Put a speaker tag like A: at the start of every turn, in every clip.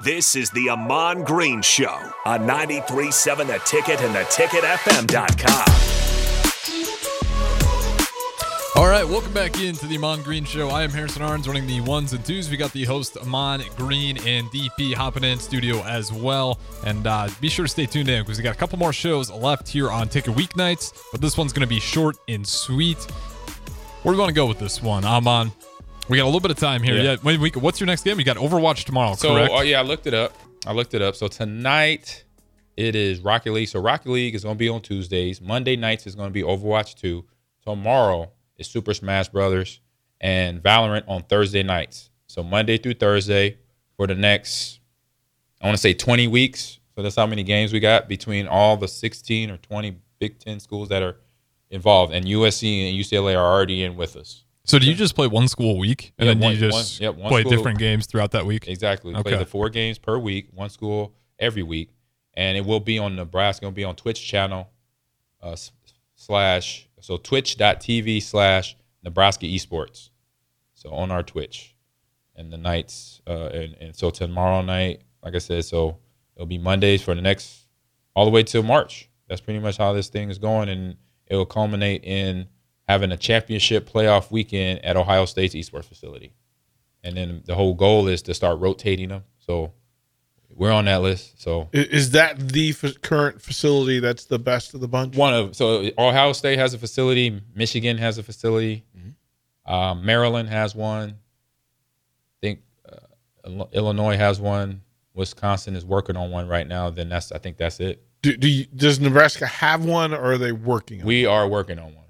A: This is the Ahman Green Show on 93.7 The Ticket and theticketfm.com.
B: All right, welcome back into the Ahman Green Show. I am Harrison Arns running the ones and twos. We got the host Ahman Green and DP hopping in studio as well. And uh, be sure to stay tuned in because we got a couple more shows left here on Ticket Weeknights, but this one's going to be short and sweet. Where do we want to go with this one, Amon? We got a little bit of time here.
C: Yeah.
B: Yeah. We, what's your next game? You got Overwatch tomorrow,
C: So,
B: correct?
C: oh yeah, I looked it up. I looked it up. So tonight it is Rocket League. So Rocket League is going to be on Tuesdays. Monday nights is going to be Overwatch 2. Tomorrow is Super Smash Brothers and Valorant on Thursday nights. So Monday through Thursday for the next, I want to say 20 weeks. So that's how many games we got between all the 16 or 20 Big Ten schools that are involved. And USC and UCLA are already in with us.
B: So do you just play one school a week and
C: Yeah,
B: then
C: one-
B: you just
C: one- yep, one
B: play
C: school-
B: different games throughout that week?
C: Exactly.
B: Okay.
C: Play the four games per week, one school every week, and it will be on Nebraska. It'll be on Twitch channel uh, slash so twitch.tv slash Nebraska Esports. So on our Twitch, and the nights, uh, and, and so tomorrow night, like I said, so it'll be Mondays for the next all the way till March. That's pretty much how this thing is going, and it will culminate in having a championship playoff weekend at Ohio State's esports facility and then the whole goal is to start rotating them. So we're on that list. So
D: Is that the f- current facility that's the best of the bunch?
C: one of so Ohio State has a facility, Michigan has a facility, um, Maryland has one. I think uh, Illinois has one. Wisconsin is working on one right now. Then that's I think that's it.
D: Do, do you, does Nebraska have one, or are they working? on it?
C: We are working on one.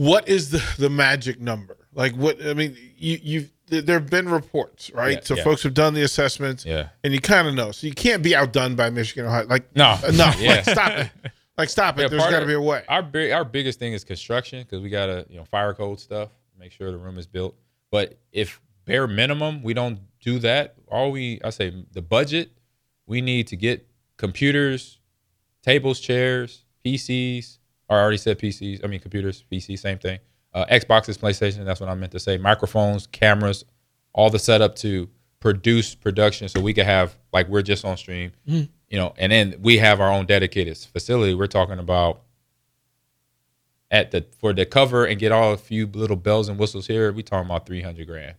D: What is the the magic number? Like what? I mean, you you've there have been reports, right?
C: Yeah,
D: so
C: yeah.
D: folks have done the assessments,
C: Yeah.
D: and you kind of know. So you can't be outdone by Michigan, or Ohio. Like
C: No.
D: uh, no,
C: Yeah.
D: like, stop it, like stop it. There's got to be a way.
C: Our big, our biggest thing is construction because we gotta you know fire code stuff, make sure the room is built. But if bare minimum we don't do that, all we I say the budget we need to get computers, tables, chairs, PCs. I already said PCs. I mean computers, PC, same thing. Uh, Xboxes, PlayStation. That's what I meant to say. Microphones, cameras, all the setup to produce production, so we could have like we're just on stream. You know, and then we have our own dedicated facility. We're talking about at the for the cover and get all a few little bells and whistles here. We talking about three hundred grand.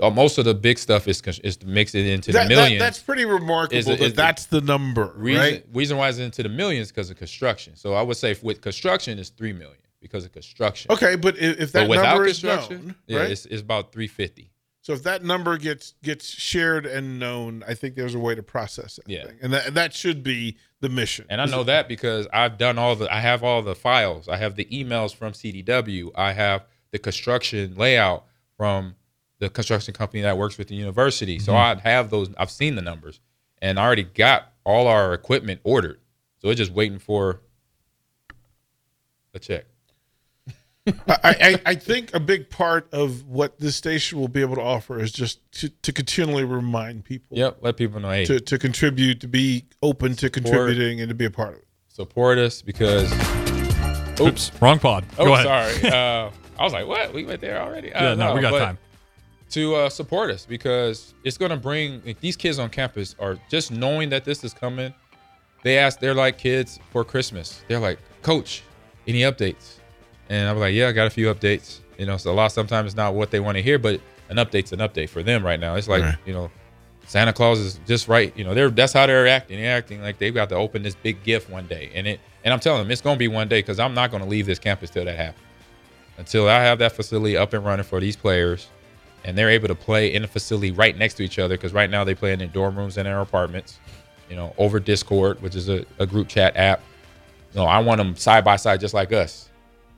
C: Uh, most of the big stuff is is to mix it into
D: That-
C: the
D: that-
C: millions.
D: that's pretty remarkable.
C: Is
D: that
C: is
D: that's the number,
C: reason,
D: right?
C: reason why it's into the millions because of construction. So I would say with construction is three million because of construction.
D: Okay, but if, if that
C: but without
D: number is
C: construction,
D: known,
C: yeah,
D: right?
C: it's, it's about three fifty.
D: So if that number gets gets shared and known, I think there's a way to process it.
C: Yeah.
D: and that that should be the mission.
C: And I know that because I've done all the I have all the files. I have the emails from CDW. I have the construction layout from the construction company that works with the university. So I have those I've seen the numbers and I already got all our equipment ordered. So it's just waiting for a check.
D: I, I, I think a big part of what this station will be able to offer is just to, to continually remind people
C: Yep, let people know hey,
D: to, to contribute, to be open to contributing, and to be a part of it.
C: support us because
B: Oops, wrong pod.
C: Oh,
B: Go ahead.
C: sorry. Uh, I was like, "What? We went there already?" Uh,
B: Yeah, no, we got
C: but
B: time.
C: To uh, support us because it's going to bring like, these kids on campus are just knowing that this is coming. They ask, they're like kids for Christmas. They're like, "Coach, any updates?" And I'm like, "Yeah, I got a few updates." You know, so a lot sometimes it's not what they want to hear, but an update's an update for them right now. It's like
D: Right.
C: you know, Santa Claus is just right. You know, they're that's how they're acting. They're acting like they've got to open this big gift one day, and it. And I'm telling them it's going to be one day because I'm not going to leave this campus till that happens. Until I have that facility up and running for these players, and they're able to play in a facility right next to each other. Because right now they play in their dorm rooms and their apartments, you know, over Discord, which is a, a group chat app. You know, I want them side by side, just like us,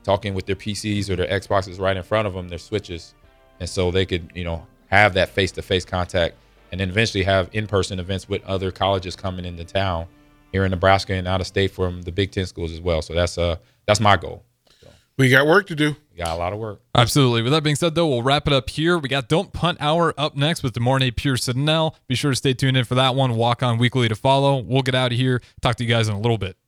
C: talking with their PCs or their Xboxes right in front of them, their switches, and so they could, you know, have that face to face contact, and then eventually have in person events with other colleges coming into town here in Nebraska and out of state from the Big Ten schools as well. So that's uh that's my goal.
D: We got work to do.
C: We got a lot of work.
B: Absolutely. With that being said, though, we'll wrap it up here. We got Don't Punt Hour up next with DeMornay Pearsonell. Be sure to stay tuned in for that one. Walk on weekly to follow. We'll get out of here. Talk to you guys in a little bit.